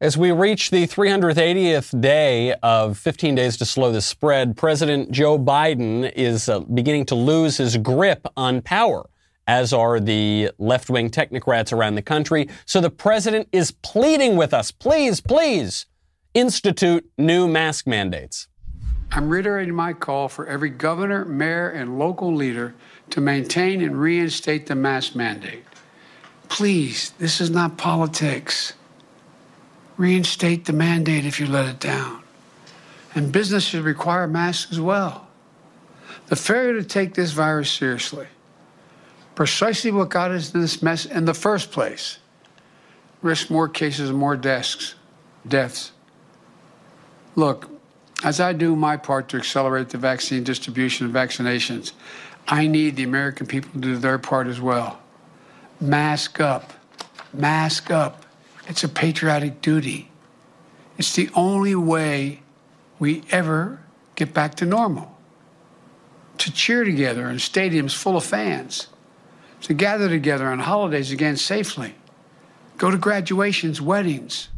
As we reach the 380th day of 15 days to slow the spread, President Joe Biden is uh, beginning to lose his grip on power, as are the left wing technocrats around the country. So the president is pleading with us please, please institute new mask mandates. I'm reiterating my call for every governor, mayor, and local leader to maintain and reinstate the mask mandate. Please, this is not politics reinstate the mandate if you let it down. And business should require masks as well. The failure to take this virus seriously, precisely what got us in this mess in the first place, risk more cases and more deaths. deaths. Look, as I do my part to accelerate the vaccine distribution and vaccinations, I need the American people to do their part as well. Mask up. Mask up. It's a patriotic duty. It's the only way we ever get back to normal. To cheer together in stadiums full of fans, to gather together on holidays again safely, go to graduations, weddings.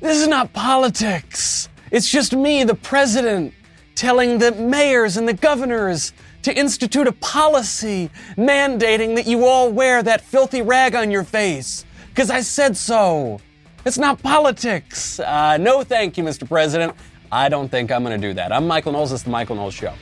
This is not politics. It's just me, the president, telling the mayors and the governors to institute a policy mandating that you all wear that filthy rag on your face because I said so. It's not politics. Uh, no, thank you, Mr. President. I don't think I'm going to do that. I'm Michael Knowles. It's the Michael Knowles Show.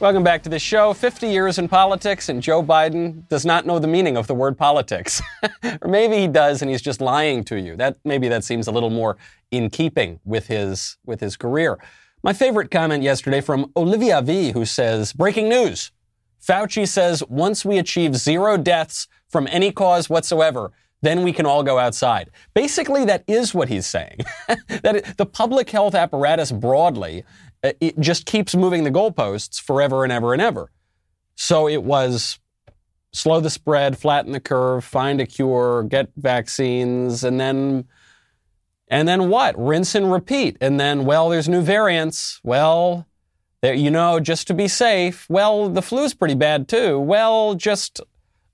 Welcome back to the show. 50 years in politics, and Joe Biden does not know the meaning of the word politics. or maybe he does, and he's just lying to you. That maybe that seems a little more in keeping with his with his career. My favorite comment yesterday from Olivia V, who says, Breaking news. Fauci says once we achieve zero deaths from any cause whatsoever, then we can all go outside. Basically, that is what he's saying. that it, the public health apparatus broadly uh, it just keeps moving the goalposts forever and ever and ever. So it was slow the spread, flatten the curve, find a cure, get vaccines, and then and then what? Rinse and repeat. And then, well, there's new variants. Well, there, you know, just to be safe. Well, the flu's pretty bad too. Well, just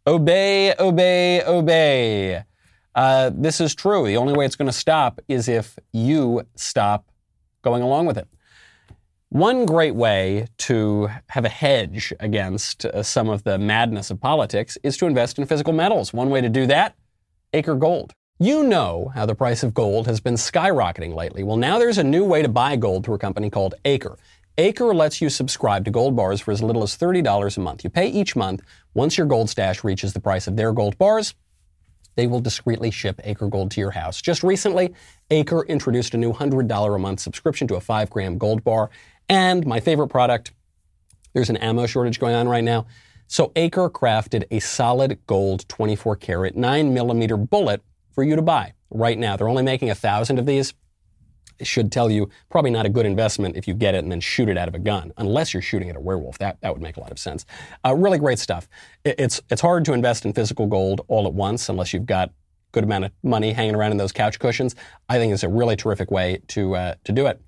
obey, obey, obey. Uh, this is true. The only way it's going to stop is if you stop going along with it. One great way to have a hedge against uh, some of the madness of politics is to invest in physical metals. One way to do that, Acre Gold. You know how the price of gold has been skyrocketing lately. Well, now there's a new way to buy gold through a company called Acre. Acre lets you subscribe to gold bars for as little as $30 a month. You pay each month. Once your gold stash reaches the price of their gold bars, they will discreetly ship Acre Gold to your house. Just recently, Acre introduced a new $100 a month subscription to a 5 gram gold bar. And my favorite product, there's an ammo shortage going on right now. So Acre crafted a solid gold 24 karat 9 millimeter bullet for you to buy right now. They're only making a thousand of these. It should tell you probably not a good investment if you get it and then shoot it out of a gun, unless you're shooting at a werewolf. That, that would make a lot of sense. Uh, really great stuff. It, it's, it's hard to invest in physical gold all at once unless you've got good amount of money hanging around in those couch cushions. I think it's a really terrific way to, uh, to do it.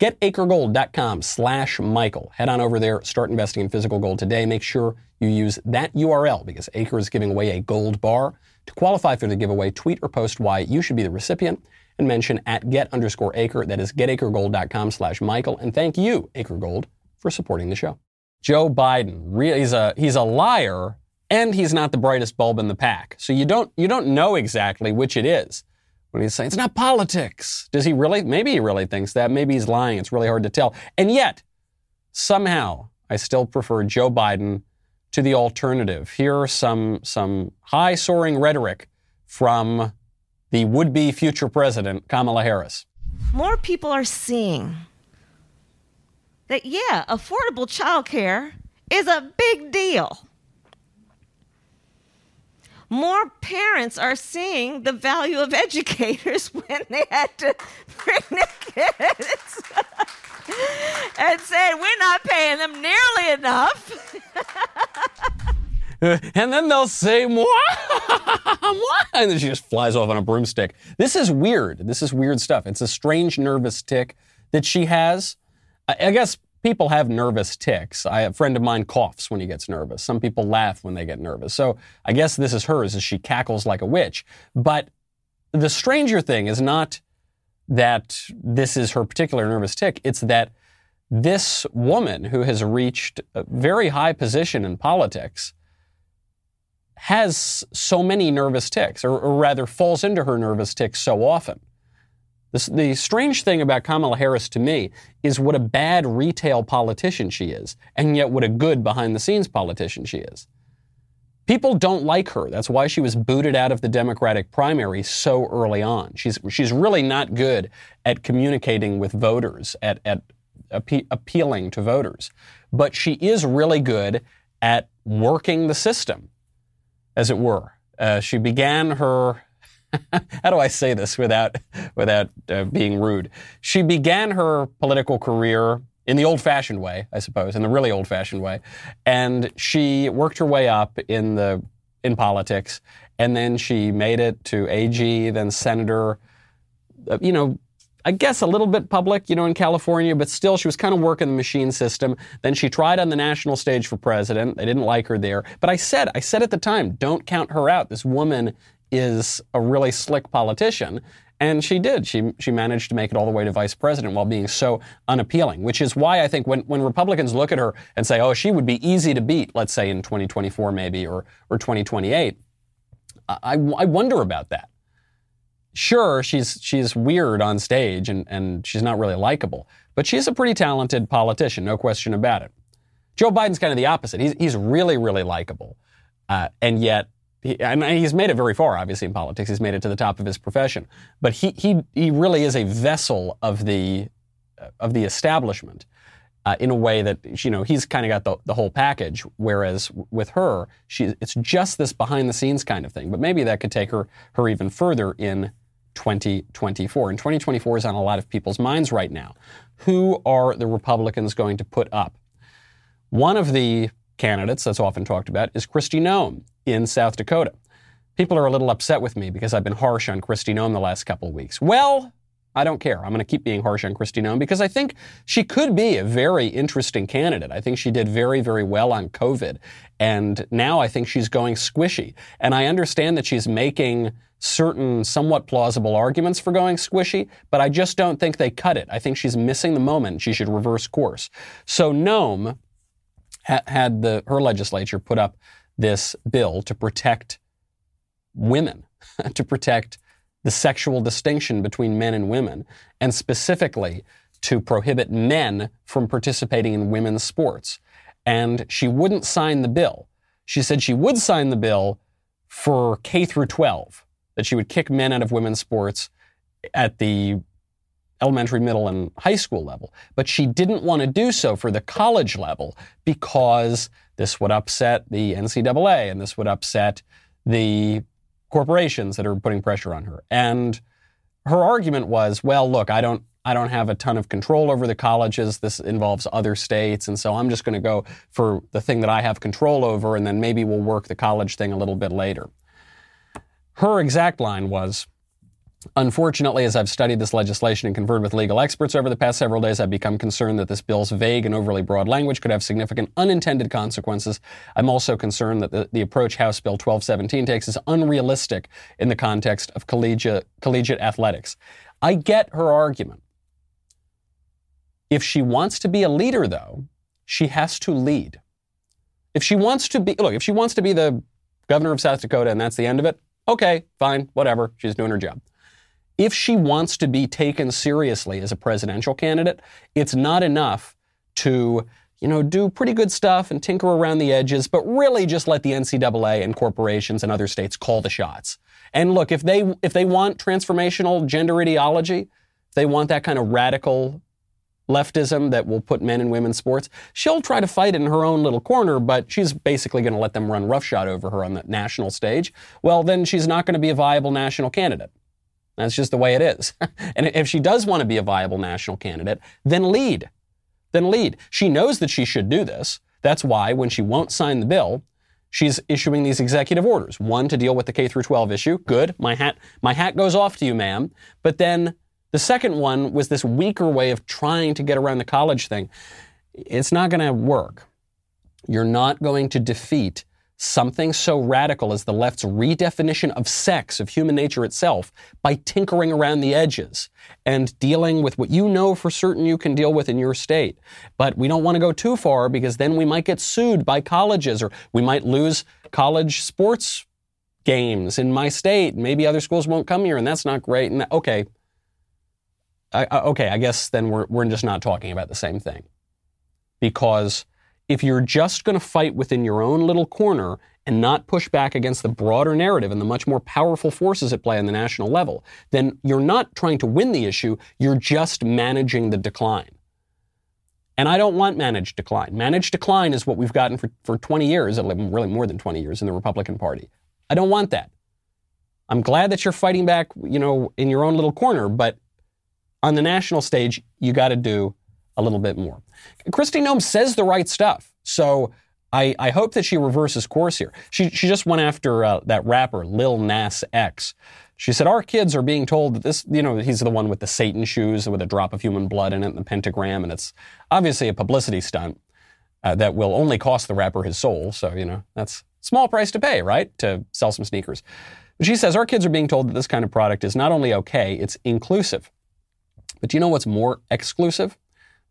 GetAcreGold.com slash Michael. Head on over there, start investing in physical gold today. Make sure you use that URL because Acre is giving away a gold bar. To qualify for the giveaway, tweet or post why you should be the recipient and mention at get underscore acre. That is getacregold.com slash Michael. And thank you, Acre Gold, for supporting the show. Joe Biden, he's a, he's a liar and he's not the brightest bulb in the pack. So you don't, you don't know exactly which it is when he's saying it's not politics. Does he really? Maybe he really thinks that. Maybe he's lying. It's really hard to tell. And yet, somehow, I still prefer Joe Biden to the alternative. Here are some, some high soaring rhetoric from the would be future president, Kamala Harris. More people are seeing that, yeah, affordable childcare is a big deal. More parents are seeing the value of educators when they had to bring their kids and said, We're not paying them nearly enough. and then they'll say, Moi, moi, and then she just flies off on a broomstick. This is weird. This is weird stuff. It's a strange nervous tick that she has. I guess people have nervous ticks. I, a friend of mine coughs when he gets nervous. Some people laugh when they get nervous. So I guess this is hers as she cackles like a witch. But the stranger thing is not that this is her particular nervous tick. It's that this woman who has reached a very high position in politics has so many nervous ticks, or, or rather falls into her nervous ticks so often. The, strange thing about Kamala Harris to me is what a bad retail politician she is, and yet what a good behind the scenes politician she is. People don't like her. That's why she was booted out of the Democratic primary so early on. She's, she's really not good at communicating with voters, at, at appe- appealing to voters. But she is really good at working the system, as it were. Uh, she began her how do I say this without without uh, being rude? She began her political career in the old-fashioned way, I suppose, in the really old-fashioned way, and she worked her way up in the in politics, and then she made it to AG, then senator. Uh, you know, I guess a little bit public, you know, in California, but still she was kind of working the machine system. Then she tried on the national stage for president. They didn't like her there. But I said, I said at the time, don't count her out. This woman is a really slick politician. And she did. She, she managed to make it all the way to vice president while being so unappealing, which is why I think when, when Republicans look at her and say, oh, she would be easy to beat, let's say in 2024 maybe, or, or 2028, I, I wonder about that. Sure, she's, she's weird on stage and, and she's not really likable, but she's a pretty talented politician, no question about it. Joe Biden's kind of the opposite. He's, he's really, really likable. Uh, and yet he, and he's made it very far, obviously, in politics. He's made it to the top of his profession. But he, he, he really is a vessel of the, of the establishment uh, in a way that, you know, he's kind of got the, the whole package. Whereas with her, she, it's just this behind the scenes kind of thing. But maybe that could take her, her even further in 2024. And 2024 is on a lot of people's minds right now. Who are the Republicans going to put up? One of the candidates that's often talked about is Kristi Noem in South Dakota. People are a little upset with me because I've been harsh on Kristi Noem the last couple of weeks. Well, I don't care. I'm going to keep being harsh on Kristi Noem because I think she could be a very interesting candidate. I think she did very, very well on COVID. And now I think she's going squishy. And I understand that she's making certain somewhat plausible arguments for going squishy, but I just don't think they cut it. I think she's missing the moment. She should reverse course. So Noem ha- had the, her legislature put up this bill to protect women, to protect the sexual distinction between men and women, and specifically to prohibit men from participating in women's sports. And she wouldn't sign the bill. She said she would sign the bill for K through 12, that she would kick men out of women's sports at the elementary, middle, and high school level. But she didn't want to do so for the college level because this would upset the NCAA and this would upset the corporations that are putting pressure on her. And her argument was, well, look, I don't I don't have a ton of control over the colleges. This involves other states. And so I'm just going to go for the thing that I have control over, and then maybe we'll work the college thing a little bit later. Her exact line was Unfortunately, as I've studied this legislation and conferred with legal experts over the past several days, I've become concerned that this bill's vague and overly broad language could have significant unintended consequences. I'm also concerned that the, the approach House Bill 1217 takes is unrealistic in the context of collegiate, collegiate athletics. I get her argument. If she wants to be a leader, though, she has to lead. If she wants to be, look, if she wants to be the governor of South Dakota and that's the end of it, okay, fine, whatever. She's doing her job if she wants to be taken seriously as a presidential candidate, it's not enough to you know, do pretty good stuff and tinker around the edges, but really just let the NCAA and corporations and other states call the shots. And look, if they if they want transformational gender ideology, if they want that kind of radical leftism that will put men and women sports, she'll try to fight it in her own little corner, but she's basically going to let them run roughshod over her on the national stage. Well, then she's not going to be a viable national candidate. That's just the way it is. and if she does want to be a viable national candidate, then lead. Then lead. She knows that she should do this. That's why when she won't sign the bill, she's issuing these executive orders. One to deal with the K through 12 issue. Good. My hat my hat goes off to you, ma'am. But then the second one was this weaker way of trying to get around the college thing. It's not going to work. You're not going to defeat something so radical as the left's redefinition of sex, of human nature itself, by tinkering around the edges and dealing with what you know for certain you can deal with in your state. But we don't want to go too far because then we might get sued by colleges or we might lose college sports games in my state. Maybe other schools won't come here and that's not great. And okay. I, okay, I guess then we're, we're just not talking about the same thing. Because if you're just going to fight within your own little corner and not push back against the broader narrative and the much more powerful forces at play on the national level, then you're not trying to win the issue, you're just managing the decline. And I don't want managed decline. Managed decline is what we've gotten for, for 20 years, really more than 20 years in the Republican Party. I don't want that. I'm glad that you're fighting back, you know, in your own little corner, but on the national stage, you got to do a little bit more. Kristi Noem says the right stuff. So I, I hope that she reverses course here. She, she just went after uh, that rapper, Lil Nas X. She said, Our kids are being told that this, you know, he's the one with the Satan shoes with a drop of human blood in it and the pentagram, and it's obviously a publicity stunt uh, that will only cost the rapper his soul. So, you know, that's small price to pay, right? To sell some sneakers. But she says, Our kids are being told that this kind of product is not only okay, it's inclusive. But do you know what's more exclusive?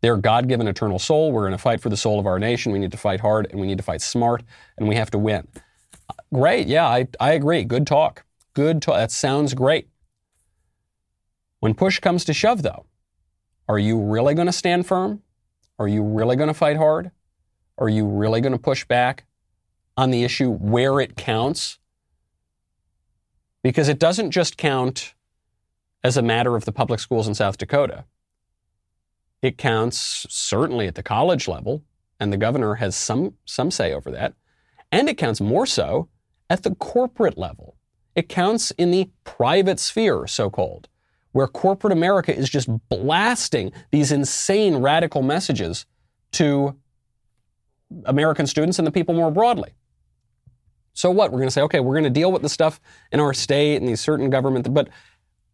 Their God given eternal soul. We're going to fight for the soul of our nation. We need to fight hard and we need to fight smart and we have to win. Great. Yeah, I, I agree. Good talk. Good talk. That sounds great. When push comes to shove, though, are you really going to stand firm? Are you really going to fight hard? Are you really going to push back on the issue where it counts? Because it doesn't just count as a matter of the public schools in South Dakota. It counts certainly at the college level, and the governor has some, some say over that. And it counts more so at the corporate level. It counts in the private sphere, so called, where corporate America is just blasting these insane radical messages to American students and the people more broadly. So what? We're going to say, okay, we're going to deal with the stuff in our state and these certain government, but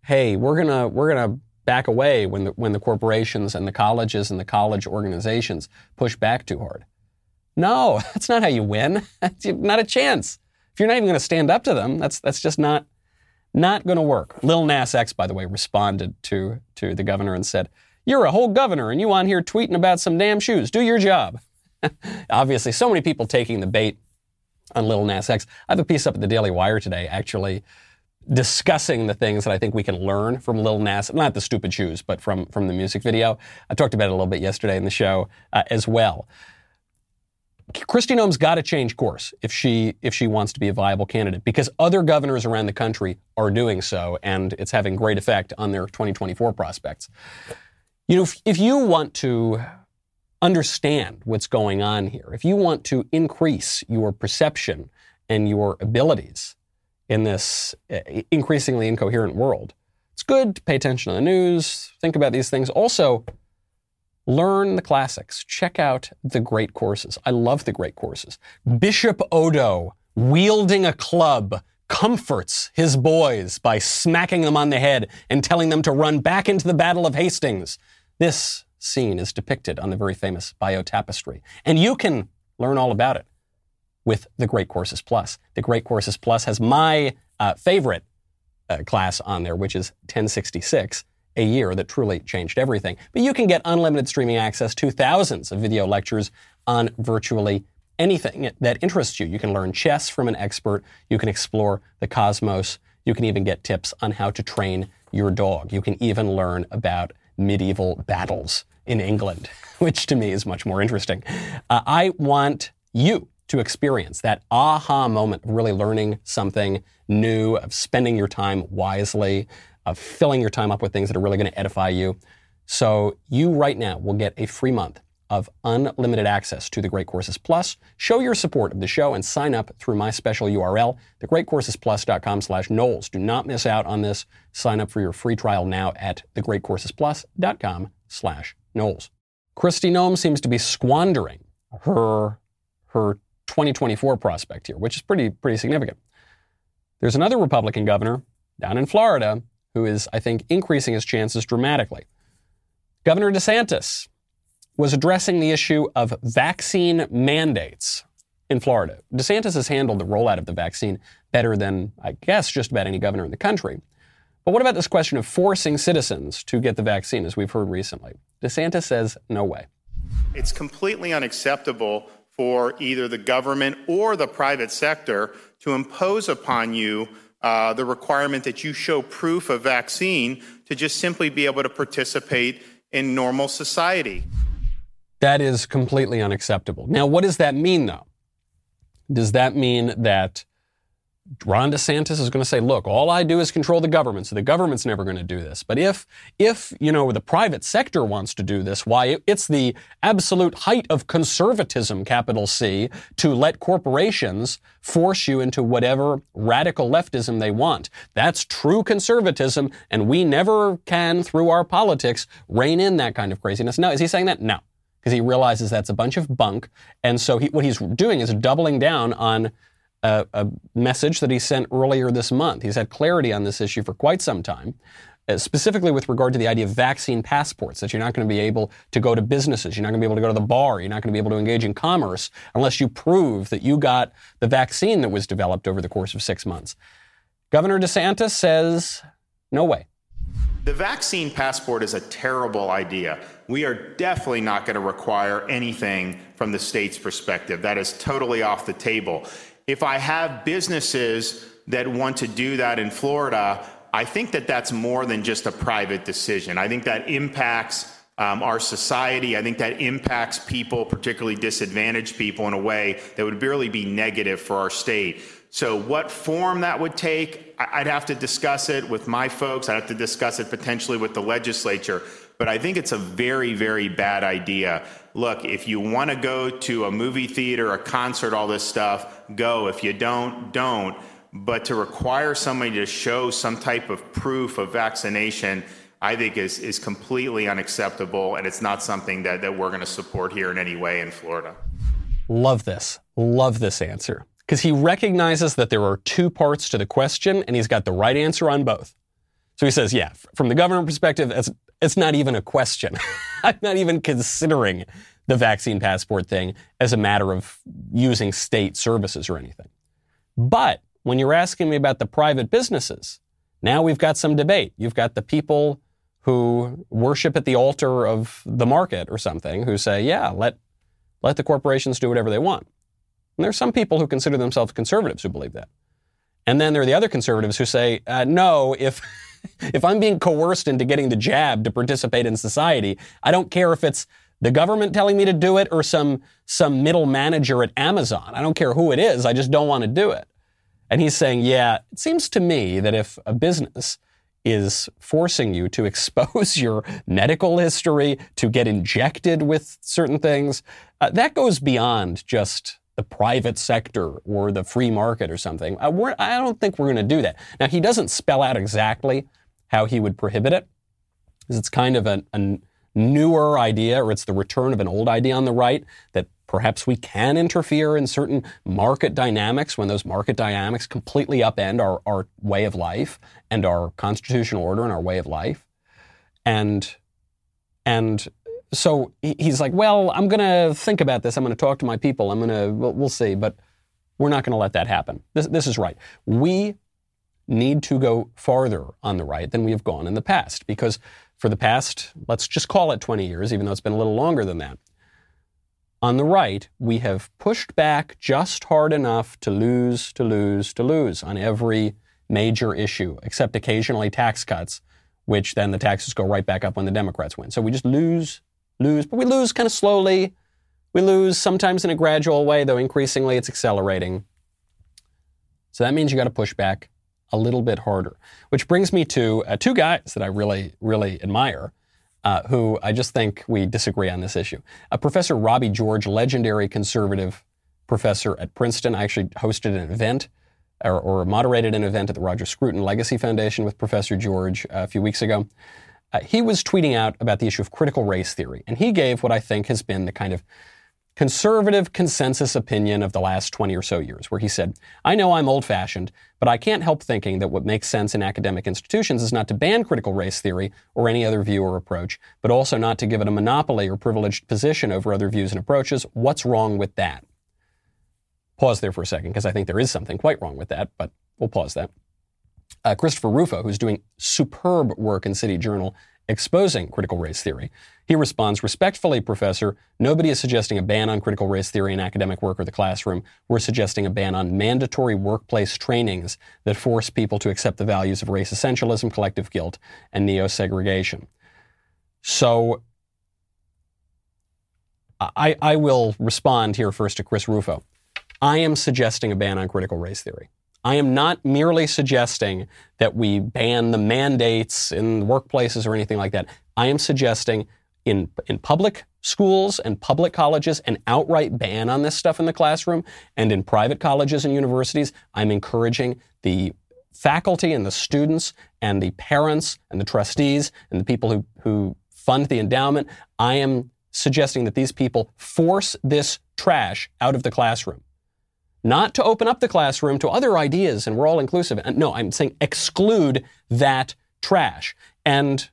hey, we're to we're to back away when the, when the corporations and the colleges and the college organizations push back too hard. No, that's not how you win. not a chance. If you're not even going to stand up to them, that's that's just not not going to work. Lil Nas X, by the way, responded to to the governor and said, "You're a whole governor, and you on here tweeting about some damn shoes. Do your job." Obviously, so many people taking the bait on Lil Nas X. I have a piece up at the Daily Wire today, actually discussing the things that I think we can learn from Lil Nas, not the stupid shoes, but from, from the music video. I talked about it a little bit yesterday in the show uh, as well. Kristi Noem's got to change course if she if she wants to be a viable candidate because other governors around the country are doing so and it's having great effect on their 2024 prospects. You know, if, if you want to understand what's going on here, if you want to increase your perception and your abilities in this uh, increasingly incoherent world. It's good to pay attention to the news, think about these things. Also, learn the classics. Check out the great courses. I love the great courses. Bishop Odo, wielding a club, comforts his boys by smacking them on the head and telling them to run back into the Battle of Hastings. This scene is depicted on the very famous Bayeux Tapestry. And you can learn all about it with the Great Courses Plus. The Great Courses Plus has my uh, favorite uh, class on there, which is 1066, a year that truly changed everything. But you can get unlimited streaming access to thousands of video lectures on virtually anything that interests you. You can learn chess from an expert. You can explore the cosmos. You can even get tips on how to train your dog. You can even learn about medieval battles in England, which to me is much more interesting. Uh, I want you to experience that aha moment of really learning something new, of spending your time wisely, of filling your time up with things that are really going to edify you. So you right now will get a free month of unlimited access to the Great Courses Plus. Show your support of the show and sign up through my special URL, thegreatcoursesplus.com slash Knowles. Do not miss out on this. Sign up for your free trial now at thegreatcoursesplus.com slash Knowles. Kristi Noem seems to be squandering her, her 2024 prospect here, which is pretty, pretty significant. There's another Republican governor down in Florida who is, I think, increasing his chances dramatically. Governor DeSantis. was addressing the issue of vaccine mandates in Florida. DeSantis has handled the rollout of the vaccine better than, I guess, just about any governor in the country. But what about this question of forcing citizens to get the vaccine, as we've heard recently? DeSantis says, no way. It's completely unacceptable for either the government or the private sector to impose upon you uh, the requirement that you show proof of vaccine to just simply be able to participate in normal society. That is completely unacceptable. Now, what does that mean, though? Does that mean that Ron DeSantis is going to say, look, all I do is control the government, so the government's never going to do this. But if, if, you know, the private sector wants to do this, why, it's the absolute height of conservatism, capital C, to let corporations force you into whatever radical leftism they want. That's true conservatism, and we never can, through our politics, rein in that kind of craziness. Now, is he saying that? No. Because he realizes that's a bunch of bunk. And so he, what he's doing is doubling down on a, a, message that he sent earlier this month. He's had clarity on this issue for quite some time, uh, specifically with regard to the idea of vaccine passports, that you're not going to be able to go to businesses, you're not going to be able to go to the bar, you're not going to be able to engage in commerce unless you prove that you got the vaccine that was developed over the course of six months. Governor DeSantis says, no way. The vaccine passport is a terrible idea. We are definitely not going to require anything from the state's perspective. That is totally off the table. If I have businesses that want to do that in Florida, I think that that's more than just a private decision. I think that impacts um, our society. I think that impacts people, particularly disadvantaged people, in a way that would really be negative for our state. So, what form that would take, I'd have to discuss it with my folks. I'd have to discuss it potentially with the legislature. But I think it's a very, very bad idea look, if you want to go to a movie theater, a concert, all this stuff, go. If you don't, don't. But to require somebody to show some type of proof of vaccination, I think is, is completely unacceptable, and it's not something that, that we're going to support here in any way in Florida. Love this. Love this answer. Because he recognizes that there are two parts to the question, and he's got the right answer on both. So he says, yeah, from the government perspective, it's, it's not even a question. I'm not even considering the vaccine passport thing as a matter of using state services or anything. But when you're asking me about the private businesses, now we've got some debate. You've got the people who worship at the altar of the market or something who say, yeah, let, let the corporations do whatever they want. And there are some people who consider themselves conservatives who believe that. And then there are the other conservatives who say, uh, no, if, if I'm being coerced into getting the jab to participate in society, I don't care if it's the government telling me to do it or some, some middle manager at Amazon. I don't care who it is. I just don't want to do it. And he's saying, yeah, it seems to me that if a business is forcing you to expose your medical history, to get injected with certain things, uh, that goes beyond just the private sector or the free market or something. Uh, I don't think we're going to do that. Now, he doesn't spell out exactly how he would prohibit it, because it's kind of an, an newer idea or it's the return of an old idea on the right that perhaps we can interfere in certain market dynamics when those market dynamics completely upend our, our way of life and our constitutional order and our way of life. And, and so he's like, well, I'm going to think about this. I'm going to talk to my people. I'm going to, we'll, we'll see, but we're not going to let that happen. This, this is right. We need to go farther on the right than we have gone in the past because for the past, let's just call it 20 years, even though it's been a little longer than that. On the right, we have pushed back just hard enough to lose, to lose, to lose on every major issue, except occasionally tax cuts, which then the taxes go right back up when the Democrats win. So we just lose, lose, but we lose kind of slowly. We lose sometimes in a gradual way, though increasingly it's accelerating. So that means you got to push back a little bit harder. Which brings me to uh, two guys that I really, really admire. Uh, who I just think we disagree on this issue. Uh, professor Robbie George, legendary conservative professor at Princeton. I actually hosted an event or, or moderated an event at the Roger Scruton Legacy Foundation with Professor George uh, a few weeks ago. Uh, he was tweeting out about the issue of critical race theory, and he gave what I think has been the kind of conservative consensus opinion of the last 20 or so years, where he said, I know I'm old fashioned, but I can't help thinking that what makes sense in academic institutions is not to ban critical race theory or any other view or approach, but also not to give it a monopoly or privileged position over other views and approaches. What's wrong with that? Pause there for a second, because I think there is something quite wrong with that, but we'll pause that. Uh, Christopher Rufo, who's doing superb work in City Journal exposing critical race theory, he responds, respectfully, Professor, nobody is suggesting a ban on critical race theory in academic work or the classroom. We're suggesting a ban on mandatory workplace trainings that force people to accept the values of race essentialism, collective guilt, and neo segregation. So I, I will respond here first to Chris Rufo. I am suggesting a ban on critical race theory. I am not merely suggesting that we ban the mandates in workplaces or anything like that. I am suggesting in, in public schools and public colleges an outright ban on this stuff in the classroom. And in private colleges and universities, I'm encouraging the faculty and the students and the parents and the trustees and the people who, who fund the endowment. I am suggesting that these people force this trash out of the classroom. Not to open up the classroom to other ideas and we're all inclusive. No, I'm saying exclude that trash. And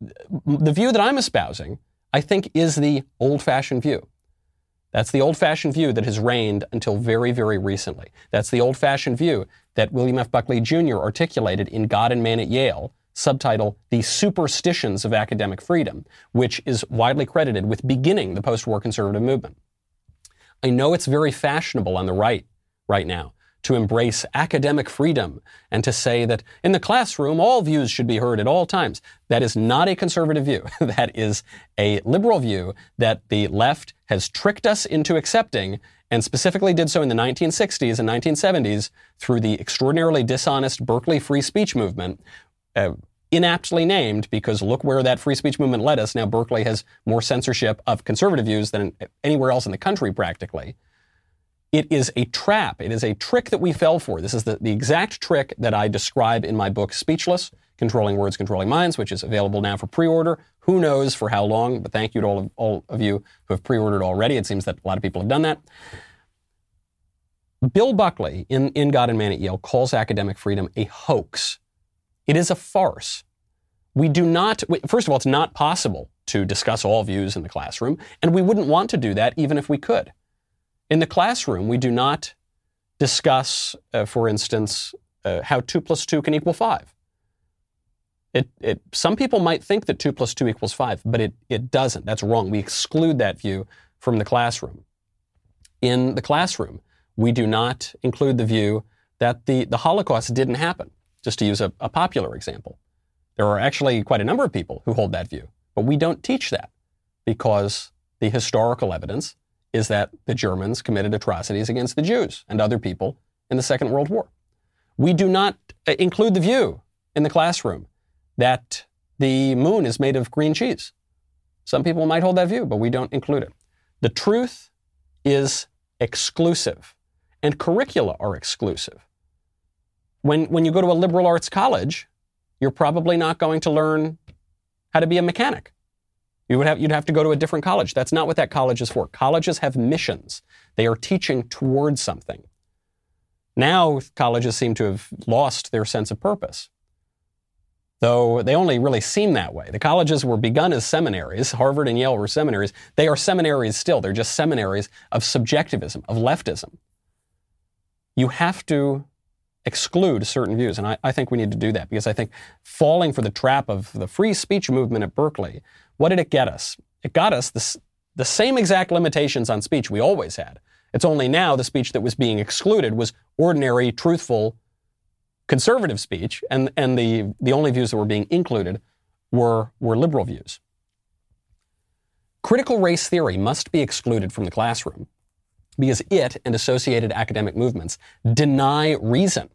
the view that I'm espousing, I think, is the old fashioned view. That's the old fashioned view that has reigned until very, very recently. That's the old fashioned view that William F. Buckley Jr. articulated in God and Man at Yale, subtitle The Superstitions of Academic Freedom, which is widely credited with beginning the post war conservative movement. I know it's very fashionable on the right right now to embrace academic freedom and to say that in the classroom all views should be heard at all times. That is not a conservative view. that is a liberal view that the left has tricked us into accepting and specifically did so in the 1960s and 1970s through the extraordinarily dishonest Berkeley free speech movement. Uh, inaptly named because look where that free speech movement led us. Now Berkeley has more censorship of conservative views than anywhere else in the country practically. It is a trap. It is a trick that we fell for. This is the, the exact trick that I describe in my book, Speechless Controlling Words, Controlling Minds, which is available now for pre order. Who knows for how long, but thank you to all of, all of you who have pre ordered already. It seems that a lot of people have done that. Bill Buckley in, in God and Man at Yale calls academic freedom a hoax. It is a farce. We do not, first of all, it's not possible to discuss all views in the classroom, and we wouldn't want to do that even if we could. In the classroom, we do not discuss, uh, for instance, uh, how 2 plus 2 can equal 5. It, it, some people might think that 2 plus 2 equals 5, but it, it doesn't. That's wrong. We exclude that view from the classroom. In the classroom, we do not include the view that the, the Holocaust didn't happen, just to use a, a popular example. There are actually quite a number of people who hold that view, but we don't teach that because the historical evidence is that the Germans committed atrocities against the Jews and other people in the Second World War. We do not uh, include the view in the classroom that the moon is made of green cheese. Some people might hold that view, but we don't include it. The truth is exclusive, and curricula are exclusive. When, when you go to a liberal arts college, you're probably not going to learn how to be a mechanic. You would have, you'd have to go to a different college. That's not what that college is for. Colleges have missions. They are teaching towards something. Now, colleges seem to have lost their sense of purpose. Though they only really seem that way. The colleges were begun as seminaries. Harvard and Yale were seminaries. They are seminaries still. They're just seminaries of subjectivism, of leftism. You have to exclude certain views. And I, I, think we need to do that because I think falling for the trap of the free speech movement at Berkeley what did it get us? It got us the, the same exact limitations on speech we always had. It's only now the speech that was being excluded was ordinary, truthful, conservative speech, and, and the, the only views that were being included were, were liberal views. Critical race theory must be excluded from the classroom because it and associated academic movements deny reason.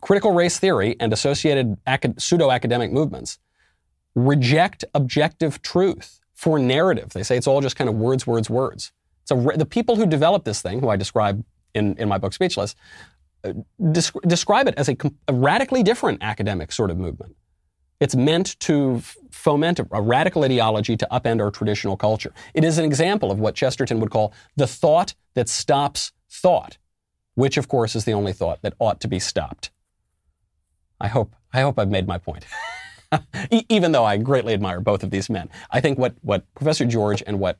Critical race theory and associated acad- pseudo academic movements reject objective truth for narrative. They say it's all just kind of words, words, words. So the people who developed this thing, who I describe in, in my book Speechless, uh, describe it as a, a radically different academic sort of movement. It's meant to foment a, a radical ideology to upend our traditional culture. It is an example of what Chesterton would call the thought that stops thought, which, of course, is the only thought that ought to be stopped. I hope, I hope I've made my point. Even though I greatly admire both of these men, I think what, what Professor George and what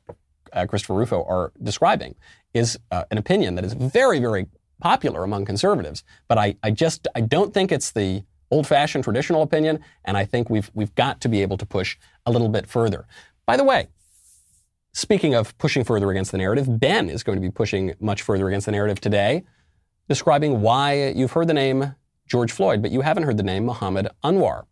uh, Christopher Rufo are describing is uh, an opinion that is very, very popular among conservatives. But I, I just I don't think it's the old-fashioned traditional opinion, and I think we've we've got to be able to push a little bit further. By the way, speaking of pushing further against the narrative, Ben is going to be pushing much further against the narrative today, describing why you've heard the name George Floyd, but you haven't heard the name Muhammad Anwar.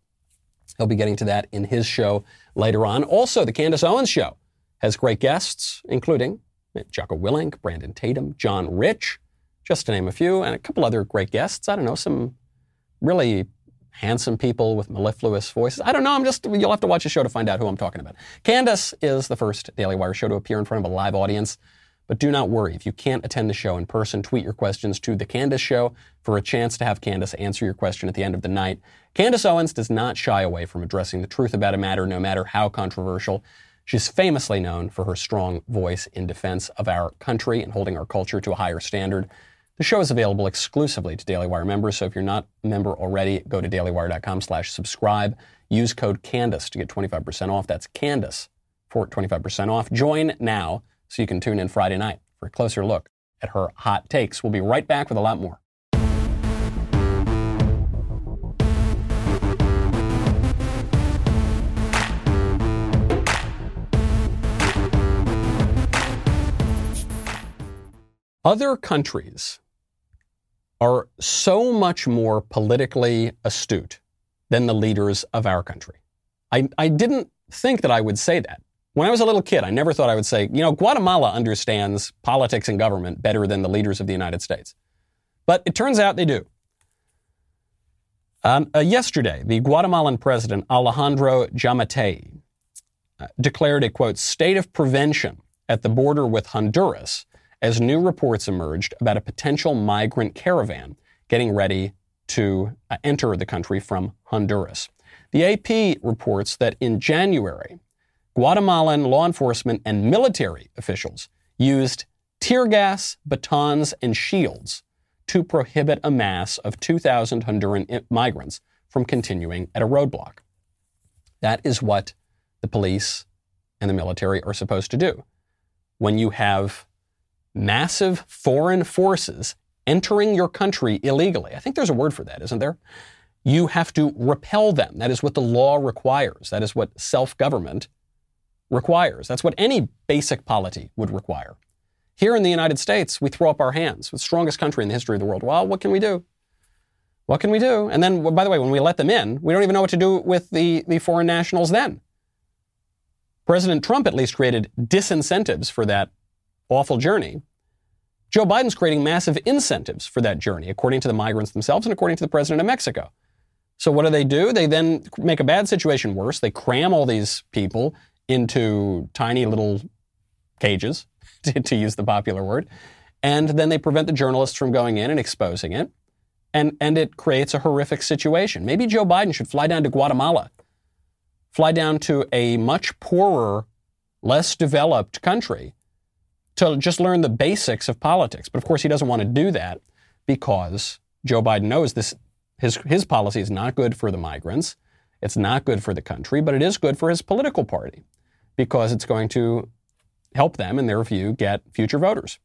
He'll be getting to that in his show later on. Also, the Candace Owens show has great guests, including Jocko Willink, Brandon Tatum, John Rich, just to name a few, and a couple other great guests. I don't know, some really handsome people with mellifluous voices. I don't know. I'm just, you'll have to watch the show to find out who I'm talking about. Candace is the first Daily Wire show to appear in front of a live audience. But do not worry. If you can't attend the show in person, tweet your questions to The Candace Show for a chance to have Candace answer your question at the end of the night. Candace Owens does not shy away from addressing the truth about a matter, no matter how controversial. She's famously known for her strong voice in defense of our country and holding our culture to a higher standard. The show is available exclusively to Daily Wire members, so if you're not a member already, go to dailywire.com slash subscribe. Use code CANDACE to get 25% off. That's CANDACE for 25% off. Join now so you can tune in Friday night for a closer look at her hot takes. We'll be right back with a lot more. Other countries are so much more politically astute than the leaders of our country. I, I didn't think that I would say that. When I was a little kid, I never thought I would say, you know, Guatemala understands politics and government better than the leaders of the United States. But it turns out they do. Um, uh, yesterday, the Guatemalan president, Alejandro Giammattei, uh, declared a, quote, state of prevention at the border with Honduras as new reports emerged about a potential migrant caravan getting ready to uh, enter the country from Honduras. The AP reports that in January, Guatemalan law enforcement and military officials used tear gas, batons, and shields to prohibit a mass of 2,000 Honduran migrants from continuing at a roadblock. That is what the police and the military are supposed to do. When you have massive foreign forces entering your country illegally. I think there's a word for that, isn't there? You have to repel them. That is what the law requires. That is what self government requires. That's what any basic polity would require. Here in the United States, we throw up our hands. The strongest country in the history of the world. Well, what can we do? What can we do? And then, by the way, when we let them in, we don't even know what to do with the, the foreign nationals then. President Trump at least created disincentives for that awful journey. Joe Biden's creating massive incentives for that journey, according to the migrants themselves and according to the president of Mexico. So what do they do? They then make a bad situation worse. They cram all these people into tiny little cages, to, to use the popular word, and then they prevent the journalists from going in and exposing it. And, and it creates a horrific situation. Maybe Joe Biden should fly down to Guatemala, fly down to a much poorer, less developed country, to just learn the basics of politics. But of course, he doesn't want to do that because Joe Biden knows this his his policy is not good for the migrants. It's not good for the country, but it is good for his political party because it's going to help them, in their view, get future voters.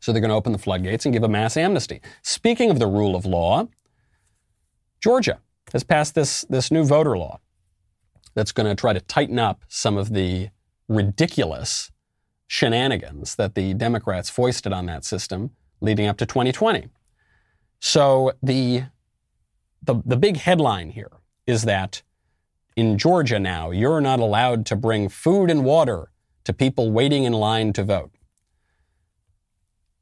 So they're going to open the floodgates and give a mass amnesty. Speaking of the rule of law, Georgia has passed this, this new voter law that's going to try to tighten up some of the ridiculous shenanigans that the Democrats foisted on that system leading up to 2020. So the, the, the big headline here is that in Georgia now, you're not allowed to bring food and water to people waiting in line to vote.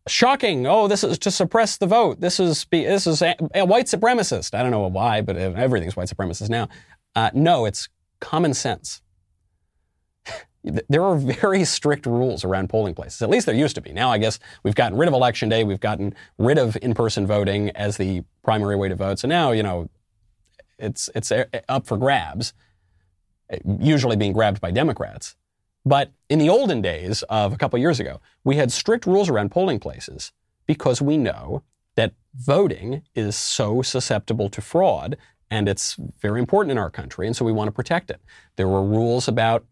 Shocking. Oh, this is to suppress the vote. This is, this is a, a white supremacist. I don't know why, but everything's white supremacist now. Uh, no, it's common sense there are very strict rules around polling places. At least there used to be. Now I guess we've gotten rid of election day. We've gotten rid of in-person voting as the primary way to vote. So now, you know, it's it's uh, up for grabs, usually being grabbed by Democrats. But in the olden days of a couple years ago, we had strict rules around polling places because we know that voting is so susceptible to fraud and it's very important in our country, and so we want to protect it. There were rules about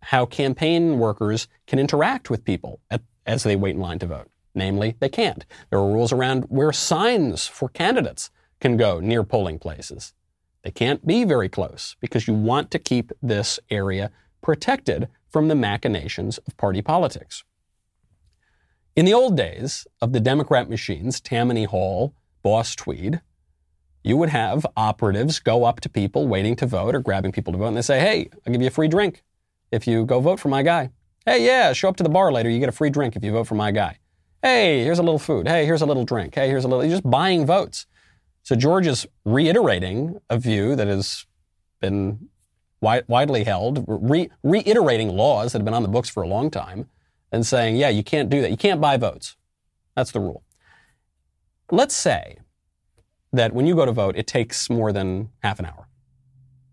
how campaign workers can interact with people at, as they wait in line to vote. Namely, they can't. There are rules around where signs for candidates can go near polling places. They can't be very close because you want to keep this area protected from the machinations of party politics. In the old days of the Democrat machines, Tammany Hall, Boss Tweed, you would have operatives go up to people waiting to vote or grabbing people to vote and they say, Hey, I'll give you a free drink if you go vote for my guy. Hey, yeah, show up to the bar later. You get a free drink if you vote for my guy. Hey, here's a little food. Hey, here's a little drink. Hey, here's a little. You're just buying votes. So Georgia is reiterating a view that has been wi- widely held, re- reiterating laws that have been on the books for a long time, and saying, yeah, you can't do that. You can't buy votes. That's the rule. Let's say that when you go to vote, it takes more than half an hour.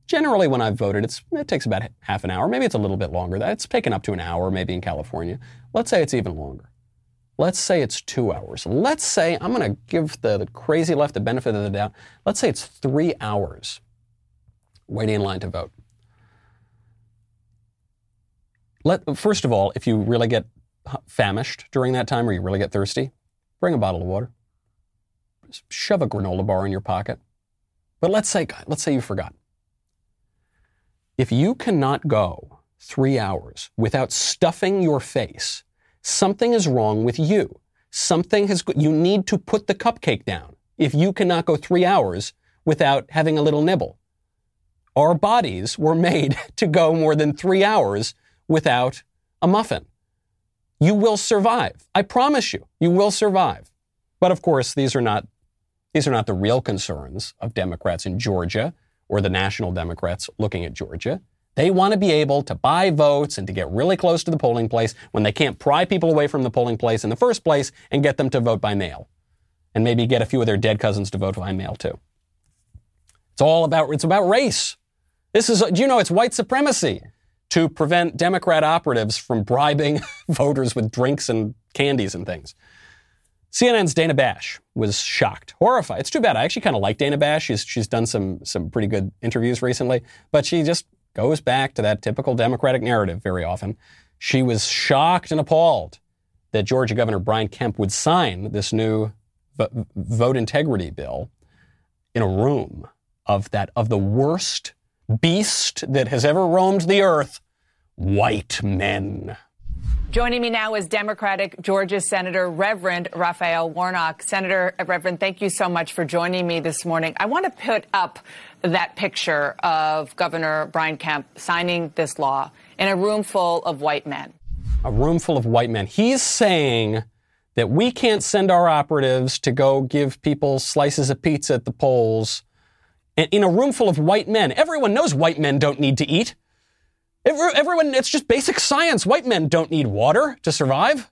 Generally, when I've voted, it takes about half an hour. Maybe it's a little bit longer. It's taken up to an hour, maybe in California. Let's say it's even longer. Let's say it's two hours. Let's say I'm going to give the, the crazy left the benefit of the doubt. Let's say it's three hours waiting in line to vote. Let, first of all, if you really get famished during that time or you really get thirsty, bring a bottle of water. Shove a granola bar in your pocket. But let's say, let's say you forgot. If you cannot go three hours without stuffing your face, something is wrong with you. Something has, you need to put the cupcake down if you cannot go three hours without having a little nibble. Our bodies were made to go more than three hours without a muffin. You will survive. I promise you, you will survive. But of course, these are not, these are not the real concerns of Democrats in Georgia or the national Democrats looking at Georgia. They want to be able to buy votes and to get really close to the polling place when they can't pry people away from the polling place in the first place and get them to vote by mail. And maybe get a few of their dead cousins to vote by mail too. It's all about, it's about race. This is, do you know, it's white supremacy to prevent Democrat operatives from bribing voters with drinks and candies and things. CNN's Dana Bash was shocked, horrified. It's too bad. I actually kind of like Dana Bash. She's, she's done some, some pretty good interviews recently, but she just goes back to that typical Democratic narrative very often. She was shocked and appalled that Georgia Governor Brian Kemp would sign this new vote integrity bill in a room of that of the worst beast that has ever roamed the earth, white men. Joining me now is Democratic Georgia Senator Reverend Raphael Warnock. Senator Reverend, thank you so much for joining me this morning. I want to put up that picture of Governor Brian Kemp signing this law in a room full of white men. A room full of white men. He's saying that we can't send our operatives to go give people slices of pizza at the polls in a room full of white men. Everyone knows white men don't need to eat. Everyone, it's just basic science. White men don't need water to survive.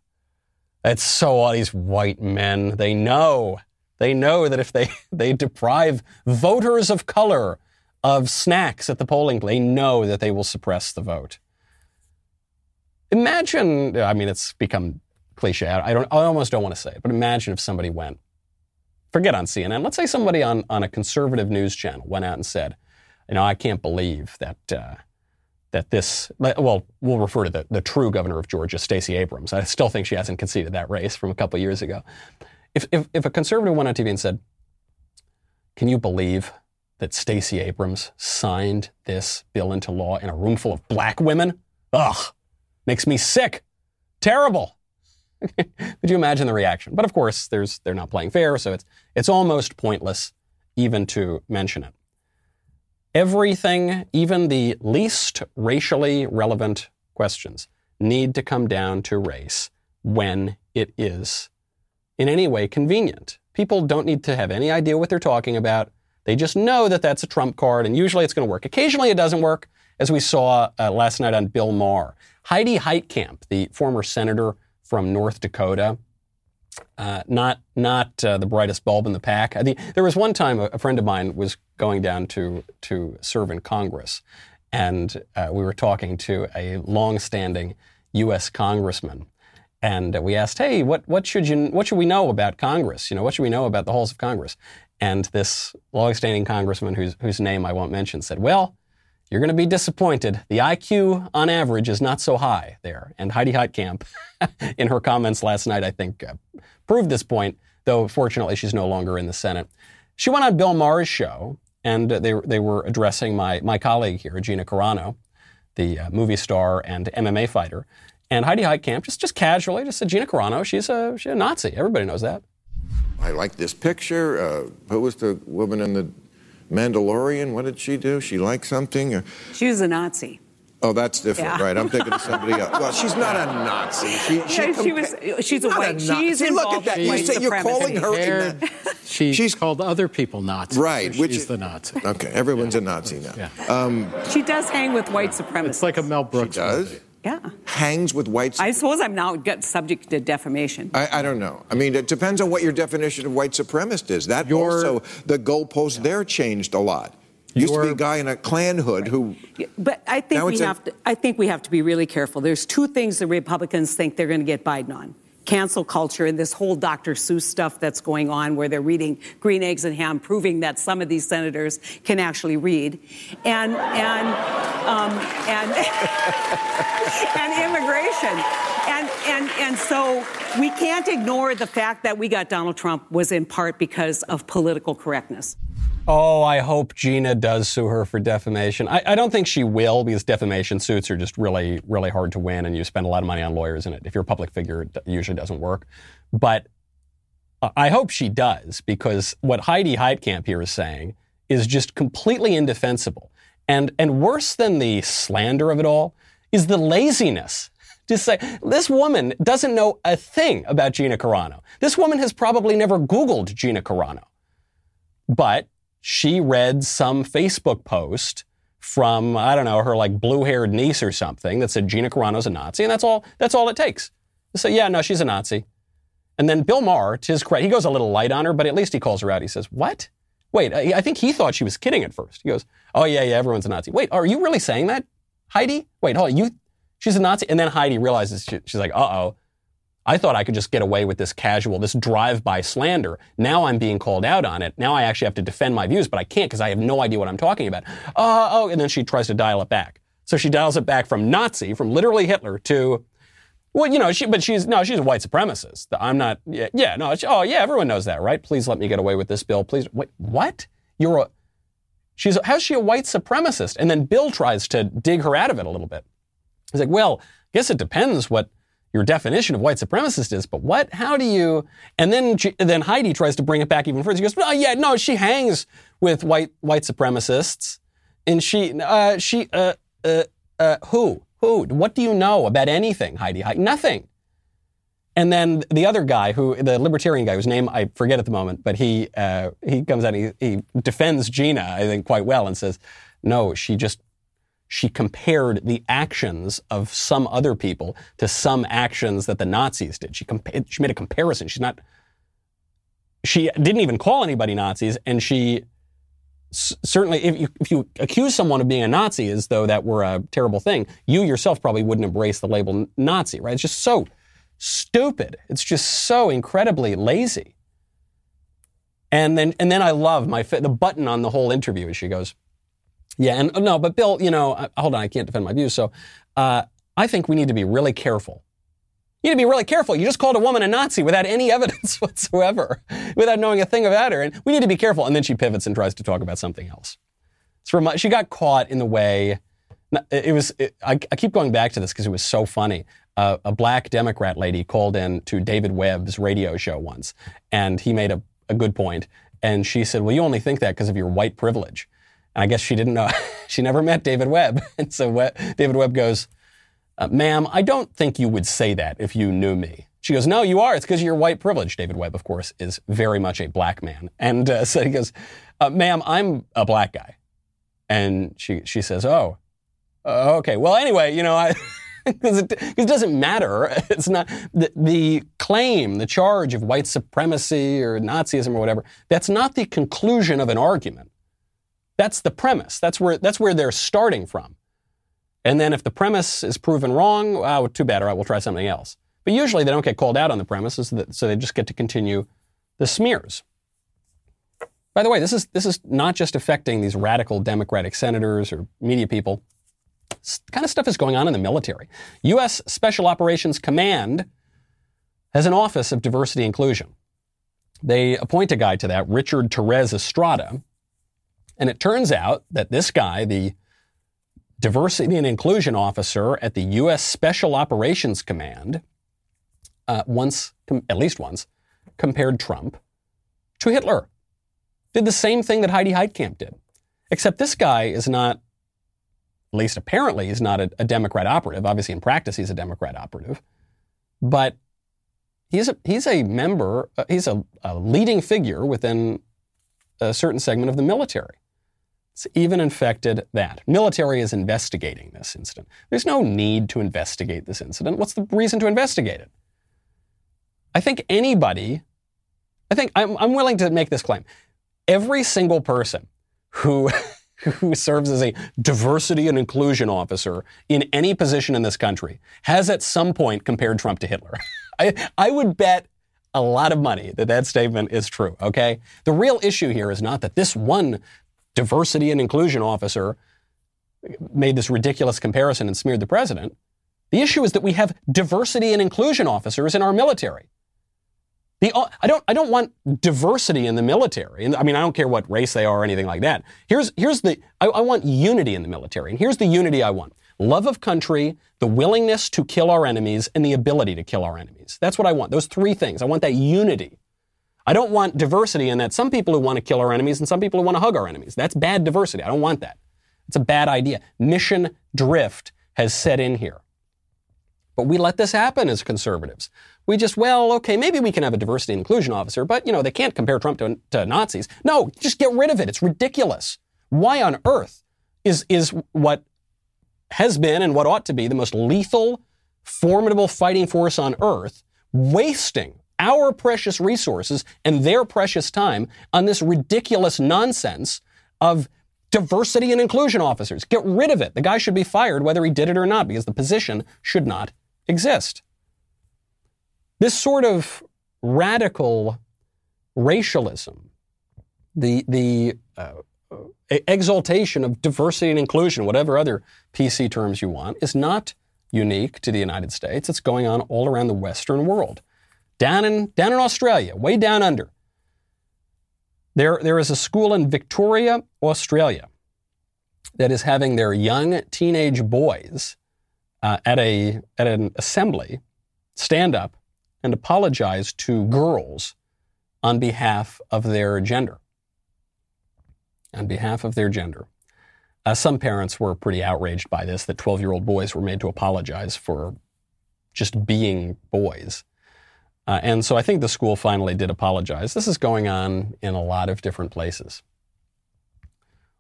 It's so all these white men, they know. They know that if they, they deprive voters of color of snacks at the polling place, they know that they will suppress the vote. Imagine, I mean, it's become cliche. I don't, I almost don't want to say it, but imagine if somebody went, forget on CNN, let's say somebody on, on a conservative news channel went out and said, you know, I can't believe that, uh, that this, well, we'll refer to the, the true governor of Georgia, Stacey Abrams. I still think she hasn't conceded that race from a couple years ago. If, if, if a conservative went on TV and said, can you believe that Stacey Abrams signed this bill into law in a room full of black women? Ugh, makes me sick. Terrible. Could you imagine the reaction? But of course, there's, they're not playing fair, so it's, it's almost pointless even to mention it. Everything, even the least racially relevant questions, need to come down to race when it is in any way convenient. People don't need to have any idea what they're talking about. They just know that that's a trump card, and usually it's going to work. Occasionally it doesn't work, as we saw uh, last night on Bill Maher. Heidi Heitkamp, the former senator from North Dakota, uh, not not uh, the brightest bulb in the pack. I think there was one time a, a friend of mine was going down to to serve in Congress, and uh, we were talking to a long-standing U.S. congressman, and we asked, "Hey, what what should you what should we know about Congress? You know, what should we know about the halls of Congress?" And this long-standing congressman, whose whose name I won't mention, said, "Well." You're going to be disappointed. The IQ on average is not so high there. And Heidi Heitkamp, in her comments last night, I think uh, proved this point, though fortunately she's no longer in the Senate. She went on Bill Maher's show, and they, they were addressing my, my colleague here, Gina Carano, the uh, movie star and MMA fighter. And Heidi Heitkamp, just, just casually, just said, Gina Carano, she's a, she's a Nazi. Everybody knows that. I like this picture. Uh, who was the woman in the Mandalorian? What did she do? She liked something? Or- She was a Nazi. Oh, that's different, Yeah. right? I'm thinking of somebody else. Well, she's not a Nazi. She, Yeah, she compa- was- she's a not white- Nazi. she's Look at that. You say you're calling her in Hair- She She's- called other people Nazis. Right, so which is- the Nazi. Okay, everyone's a Nazi now. Yeah. She does hang with white supremacists. It's like a Mel Brooks She does? movie. Yeah. Hangs with white. I suppose I'm now subject to defamation. I, I don't know. I mean, it depends on what your definition of white supremacist is. That Your- also, the goalpost there changed a lot. Used to be a guy in a Klan hood who. But I think we it's a- have to. I think we have to be really careful. There's two things the Republicans think they're going to get Biden on: cancel culture and this whole Dr. Seuss stuff that's going on, where they're reading Green Eggs and Ham, proving that some of these senators can actually read, and and um, and and immigration. And, and, and so we can't ignore the fact that we got Donald Trump was in part because of political correctness. Oh, I hope Gina does sue her for defamation. I, I don't think she will because defamation suits are just really, really hard to win, and you spend a lot of money on lawyers in it. If you're a public figure, it usually doesn't work. But uh, I hope she does because what Heidi Heitkamp here is saying is just completely indefensible. And, and worse than the slander of it all is the laziness. to say, this woman doesn't know a thing about Gina Carano. This woman has probably never Googled Gina Carano. But she read some Facebook post from, I don't know, her like blue haired niece or something that said Gina Carano's a Nazi, and that's all, that's all it takes. So, yeah, no, she's a Nazi. And then Bill Maher, to his credit, he goes a little light on her, but at least he calls her out. He says, What? Wait, I, I think he thought she was kidding at first. He goes, Oh, yeah, yeah, everyone's a Nazi. Wait, are you really saying that, Heidi? Wait, hold on, you, she's a Nazi? And then Heidi realizes, she, she's like, Uh oh, I thought I could just get away with this casual, this drive-by slander. Now I'm being called out on it. Now I actually have to defend my views, but I can't because I have no idea what I'm talking about. Uh, oh, and then she tries to dial it back. So she dials it back from Nazi, from literally Hitler, to, well, you know, she, but she's, no, she's a white supremacist. I'm not, yeah, yeah no, she, oh, yeah, everyone knows that, right? Please let me get away with this bill. Please, wait, what? You're a, she's, how's she a white supremacist? And then Bill tries to dig her out of it a little bit. He's like, well, I guess it depends what, your definition of white supremacist is, but what? How do you? And then she- then Heidi tries to bring it back even further. She goes, "Oh yeah, no, she hangs with white white supremacists, and she uh, she uh, uh, uh, who who? What do you know about anything, Heidi? Heidi? Nothing." And then the other guy, who the libertarian guy, whose name I forget at the moment, but he uh, he comes out he, he defends Gina, I think, quite well, and says, "No, she just she compared the actions of some other people to some actions that the Nazis did. She compa- she made a comparison. She's not. She didn't even call anybody Nazis, and she certainly, if you, if you accuse someone of being a Nazi as though that were a terrible thing, you yourself probably wouldn't embrace the label Nazi, right? It's just so stupid. It's just so incredibly lazy. And then, and then I love my the button on the whole interview as she goes, yeah, and no, but Bill, you know, uh, hold on, I can't defend my views. So uh, I think we need to be really careful. You need to be really careful. You just called a woman a Nazi without any evidence whatsoever, without knowing a thing about her. And we need to be careful. And then she pivots and tries to talk about something else. From, she got caught in the way. It was. It, I, I keep going back to this because it was so funny. Uh, a black Democrat lady called in to David Webb's radio show once, and he made a, a good point. And she said, "Well, you only think that because of your white privilege." And I guess she didn't know. she never met David Webb. And so David Webb goes, uh, Ma'am, I don't think you would say that if you knew me. She goes, No, you are. It's because of your white privilege. David Webb, of course, is very much a black man. And uh, so he goes, uh, Ma'am, I'm a black guy. And she, she says, Oh, uh, okay. Well, anyway, you know, I. Because it, it doesn't matter. It's not the, the claim, the charge of white supremacy or Nazism or whatever. That's not the conclusion of an argument. That's the premise. That's where, that's where they're starting from. And then if the premise is proven wrong, oh, too bad, all right, we'll try something else. But usually they don't get called out on the premises, so they just get to continue the smears. By the way, this is, this is not just affecting these radical Democratic senators or media people. This kind of stuff is going on in the military. U.S. Special Operations Command has an Office of Diversity Inclusion. They appoint a guy to that, Richard Torres Estrada. And it turns out that this guy, the diversity and inclusion officer at the U.S. Special Operations Command, uh, once, at least once, compared Trump to Hitler. Did the same thing that Heidi Heitkamp did. Except this guy is not, at least apparently, he's not a, a Democrat operative. Obviously, in practice, he's a Democrat operative. But he's a, he's a member, uh, he's a, a leading figure within a certain segment of the military. It's even infected that. Military is investigating this incident. There's no need to investigate this incident. What's the reason to investigate it? I think anybody, I think I'm, I'm willing to make this claim. Every single person who, who serves as a diversity and inclusion officer in any position in this country has at some point compared Trump to Hitler. I, I would bet a lot of money that that statement is true, okay? The real issue here is not that this one diversity and inclusion officer made this ridiculous comparison and smeared the president. The issue is that we have diversity and inclusion officers in our military. The, uh, I don't, I don't want diversity in the military. And I mean, I don't care what race they are or anything like that. Here's, here's the, I, I want unity in the military. And here's the unity I want. Love of country, the willingness to kill our enemies, and the ability to kill our enemies. That's what I want. Those three things. I want that unity. I don't want diversity in that some people who want to kill our enemies and some people who want to hug our enemies. That's bad diversity. I don't want that. It's a bad idea. Mission drift has set in here. But we let this happen as conservatives. We just, well, okay, maybe we can have a diversity and inclusion officer, but, you know, they can't compare Trump to, to Nazis. No, just get rid of it. It's ridiculous. Why on earth is, is what has been and what ought to be the most lethal, formidable fighting force on earth wasting our precious resources and their precious time on this ridiculous nonsense of diversity and inclusion officers. Get rid of it. The guy should be fired whether he did it or not because the position should not exist. This sort of radical racialism, the, the uh, exaltation of diversity and inclusion, whatever other PC terms you want, is not unique to the United States. It's going on all around the Western world. Down in, down in Australia, way down under, there, there is a school in Victoria, Australia, that is having their young teenage boys uh, at, a, at an assembly stand up and apologize to girls on behalf of their gender. On behalf of their gender. Uh, some parents were pretty outraged by this that 12 year old boys were made to apologize for just being boys. Uh, and so I think the school finally did apologize. This is going on in a lot of different places.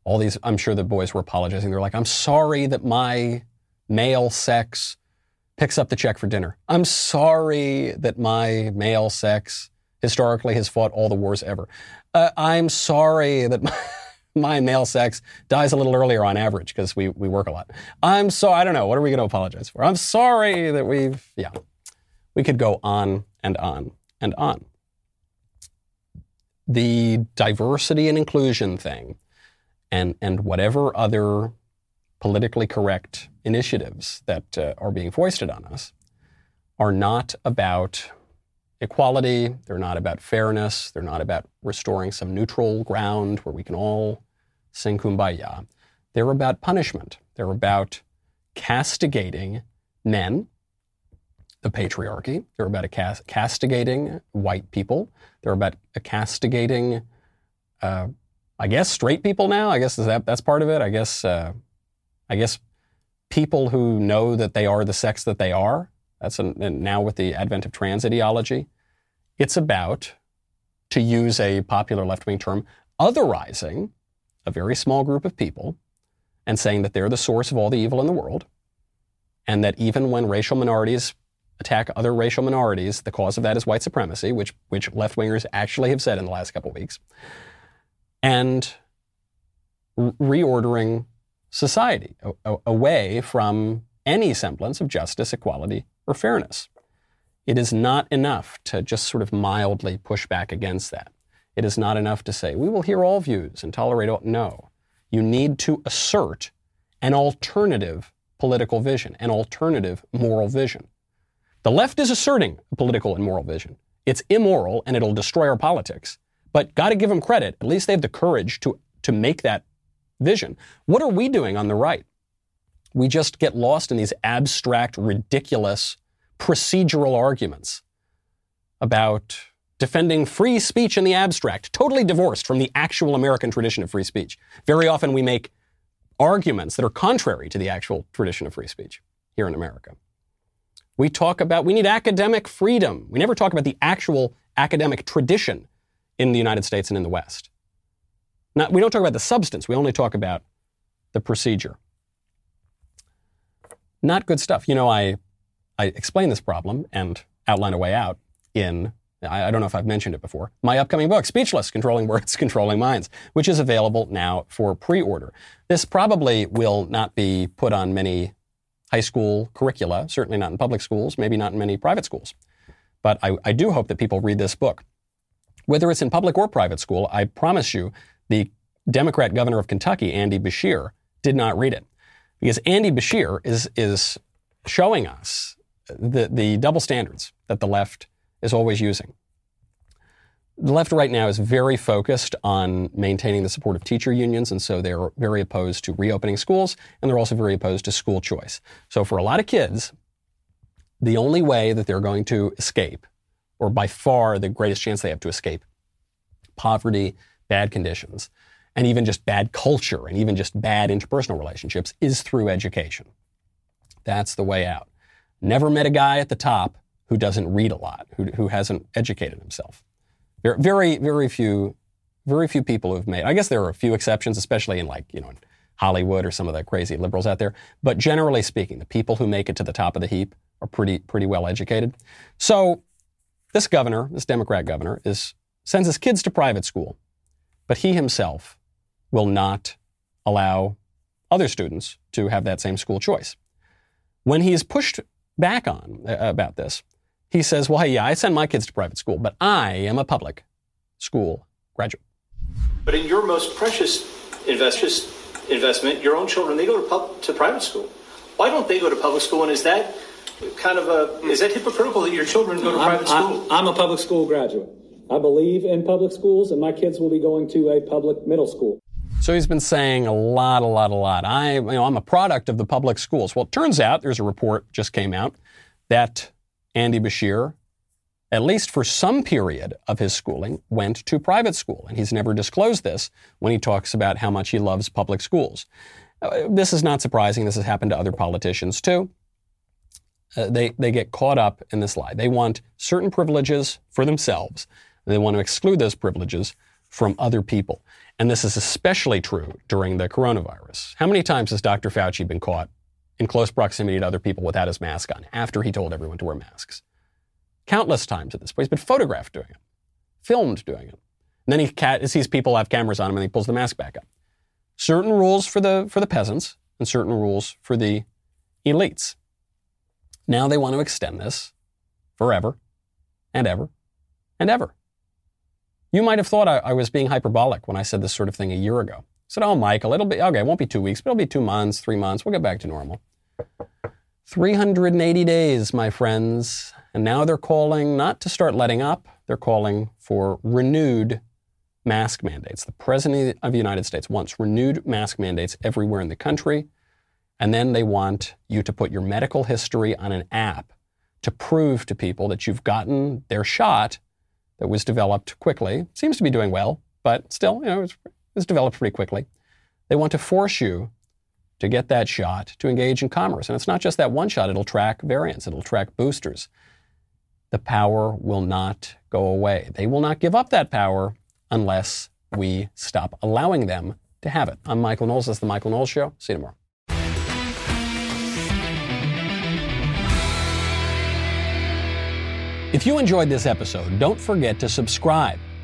All these, I'm sure the boys were apologizing. They're like, I'm sorry that my male sex picks up the check for dinner. I'm sorry that my male sex historically has fought all the wars ever. Uh, I'm sorry that my, my, male sex dies a little earlier on average because we, we work a lot. I'm so, I don't know. What are we going to apologize for? I'm sorry that we've, yeah. We could go on and on and on. The diversity and inclusion thing and, and whatever other politically correct initiatives that uh, are being foisted on us are not about equality, they're not about fairness, they're not about restoring some neutral ground where we can all sing kumbaya. They're about punishment. They're about castigating men the patriarchy. They're about cast- castigating white people. They're about castigating, uh, I guess, straight people now. I guess that that's part of it. I guess, uh, I guess, people who know that they are the sex that they are. That's an, now with the advent of trans ideology. It's about, to use a popular left wing term, otherizing a very small group of people and saying that they're the source of all the evil in the world, and that even when racial minorities attack other racial minorities. The cause of that is white supremacy, which, which left wingers actually have said in the last couple weeks. And reordering society away from any semblance of justice, equality, or fairness. It is not enough to just sort of mildly push back against that. It is not enough to say, we will hear all views and tolerate all. No. You need to assert an alternative political vision, an alternative moral vision. The left is asserting a political and moral vision. It's immoral and it'll destroy our politics. But got to give them credit. At least they have the courage to, to make that vision. What are we doing on the right? We just get lost in these abstract, ridiculous, procedural arguments about defending free speech in the abstract, totally divorced from the actual American tradition of free speech. Very often we make arguments that are contrary to the actual tradition of free speech here in America. We talk about, we need academic freedom. We never talk about the actual academic tradition in the United States and in the West. Not, we don't talk about the substance, we only talk about the procedure. Not good stuff. You know, I, I explain this problem and outline a way out in, I, I don't know if I've mentioned it before, my upcoming book, Speechless Controlling Words, Controlling Minds, which is available now for pre order. This probably will not be put on many high school curricula, certainly not in public schools, maybe not in many private schools. But I, I do hope that people read this book. Whether it's in public or private school, I promise you, the Democrat governor of Kentucky, Andy Beshear, did not read it. Because Andy Beshear is, is showing us the, the double standards that the left is always using. The left right now is very focused on maintaining the support of teacher unions, and so they're very opposed to reopening schools, and they're also very opposed to school choice. So for a lot of kids, the only way that they're going to escape, or by far the greatest chance they have to escape, poverty, bad conditions, and even just bad culture, and even just bad interpersonal relationships, is through education. That's the way out. Never met a guy at the top who doesn't read a lot, who, who hasn't educated himself. There are very, very few, very few people who've made. I guess there are a few exceptions, especially in like you know Hollywood or some of the crazy liberals out there. But generally speaking, the people who make it to the top of the heap are pretty, pretty well educated. So this governor, this Democrat governor, is sends his kids to private school, but he himself will not allow other students to have that same school choice. When he is pushed back on uh, about this, he says, Well, hey, yeah, I send my kids to private school, but I am a public school graduate. But in your most precious invest- investment, your own children, they go to, pub- to private school. Why don't they go to public school? And is that kind of a is that hypocritical that your children go to I'm, private school? I'm, I'm a public school graduate. I believe in public schools, and my kids will be going to a public middle school. So he's been saying a lot, a lot, a lot. I, you know, I'm a product of the public schools. Well, it turns out there's a report just came out that Andy Beshear, at least for some period of his schooling, went to private school, and he's never disclosed this when he talks about how much he loves public schools. Uh, this is not surprising. This has happened to other politicians too. Uh, they they get caught up in this lie. They want certain privileges for themselves. They want to exclude those privileges from other people. And this is especially true during the coronavirus. How many times has Dr. Fauci been caught in close proximity to other people without his mask on after he told everyone to wear masks? Countless times at this point. He's been photographed doing it, filmed doing it. And then he sees people have cameras on him and he pulls the mask back up. Certain rules for the, for the peasants and certain rules for the elites. Now they want to extend this forever and ever and ever. You might have thought I, I, was being hyperbolic when I said this sort of thing a year ago. Said, oh, Michael, it'll be, okay, it won't be two weeks, but it'll be two months, three months. We'll get back to normal. 380 days, my friends. And now they're calling not to start letting up, they're calling for renewed mask mandates. The President of the United States wants renewed mask mandates everywhere in the country. And then they want you to put your medical history on an app to prove to people that you've gotten their shot that was developed quickly. Seems to be doing well, but still, you know, it was, it developed pretty quickly. They want to force you to get that shot to engage in commerce. And it's not just that one shot, it'll track variants, it'll track boosters. The power will not go away. They will not give up that power unless we stop allowing them to have it. I'm Michael Knowles. This is The Michael Knowles Show. See you tomorrow. If you enjoyed this episode, don't forget to subscribe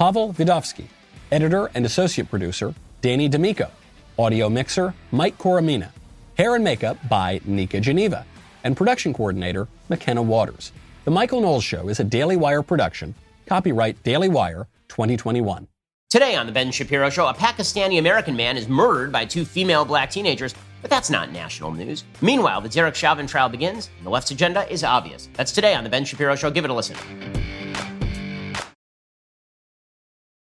Pavel Vidovsky. Editor and associate producer, Danny D'Amico. Audio mixer, Mike Coromina. Hair and makeup by Nika Geneva. And production coordinator, McKenna Waters. The Michael Knowles Show is a Daily Wire production. Copyright Daily Wire 2021. Today on The Ben Shapiro Show, a Pakistani American man is murdered by two female black teenagers, but that's not national news. Meanwhile, the Derek Chauvin trial begins, and the left's agenda is obvious. That's today on The Ben Shapiro Show. Give it a listen.